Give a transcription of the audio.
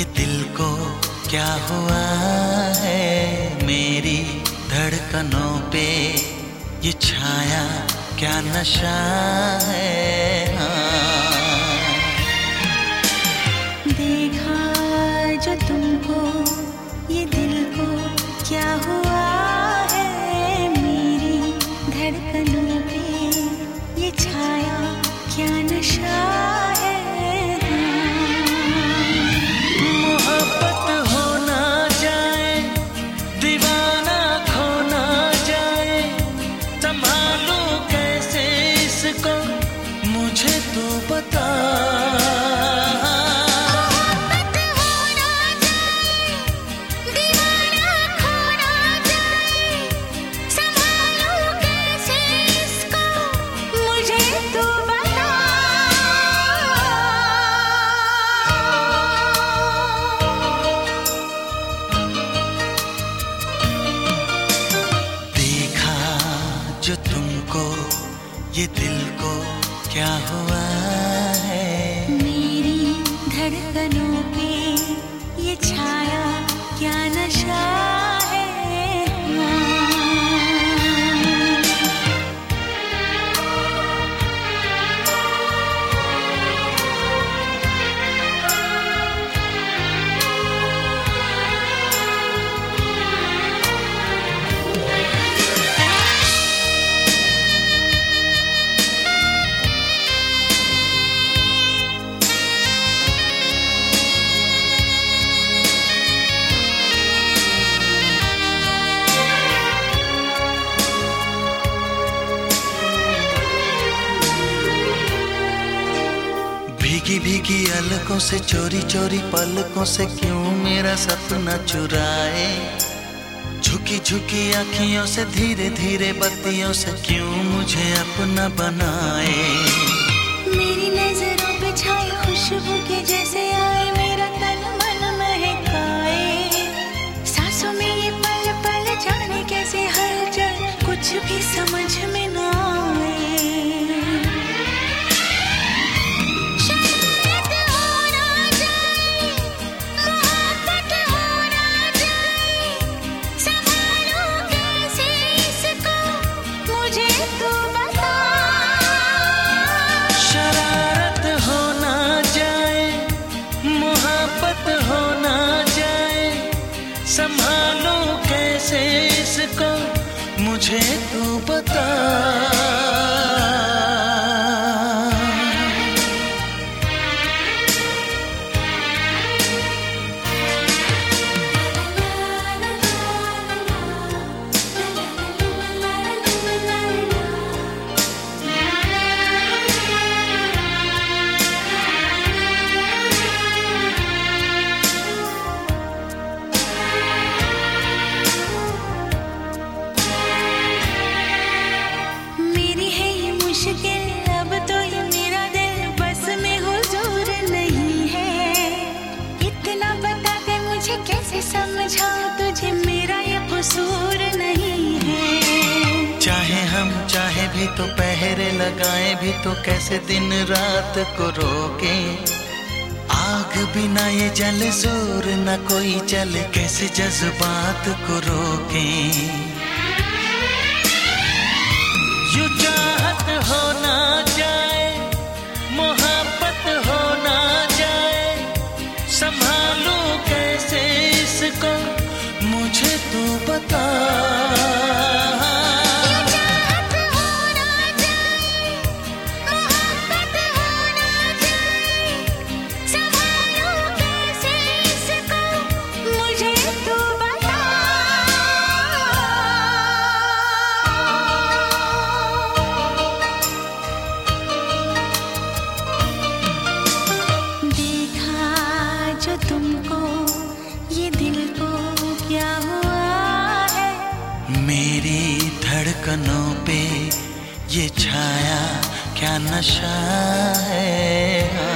ये दिल को क्या हुआ है? मेरी धड़कनों पे ये छाया क्या नशा है? हाँ। जो तुमको, ये दिल को क्या हुआ है? मेरी धड़कनों पे ये छाया, क्या नशा? भीगी भीगी अलकों से, चोरी चोरी पलकों से क्यों मेरा सपना चुराए? झुकी झुकी आँखियों से, धीरे धीरे बत्तियों से क्यों मुझे अपना बनाए? मेरी नज़रों पे छाई खुशबू के जैसे आए, मेरा तन मन महकाए। सांसों में ये पल पल जाने कैसे कुछ भी समझ तू बता भी तो पहरे लगाए, भी तो कैसे दिन रात को रोके? आग बिना ये जल ज़ोर न कोई जल कैसे जज्बात को रोके? यू चाहत जाए, मोहब्बत हो जाए, संभालू कैसे इसको? मुझे तू बता। धड़कनों पे ये छाया क्या नशा है?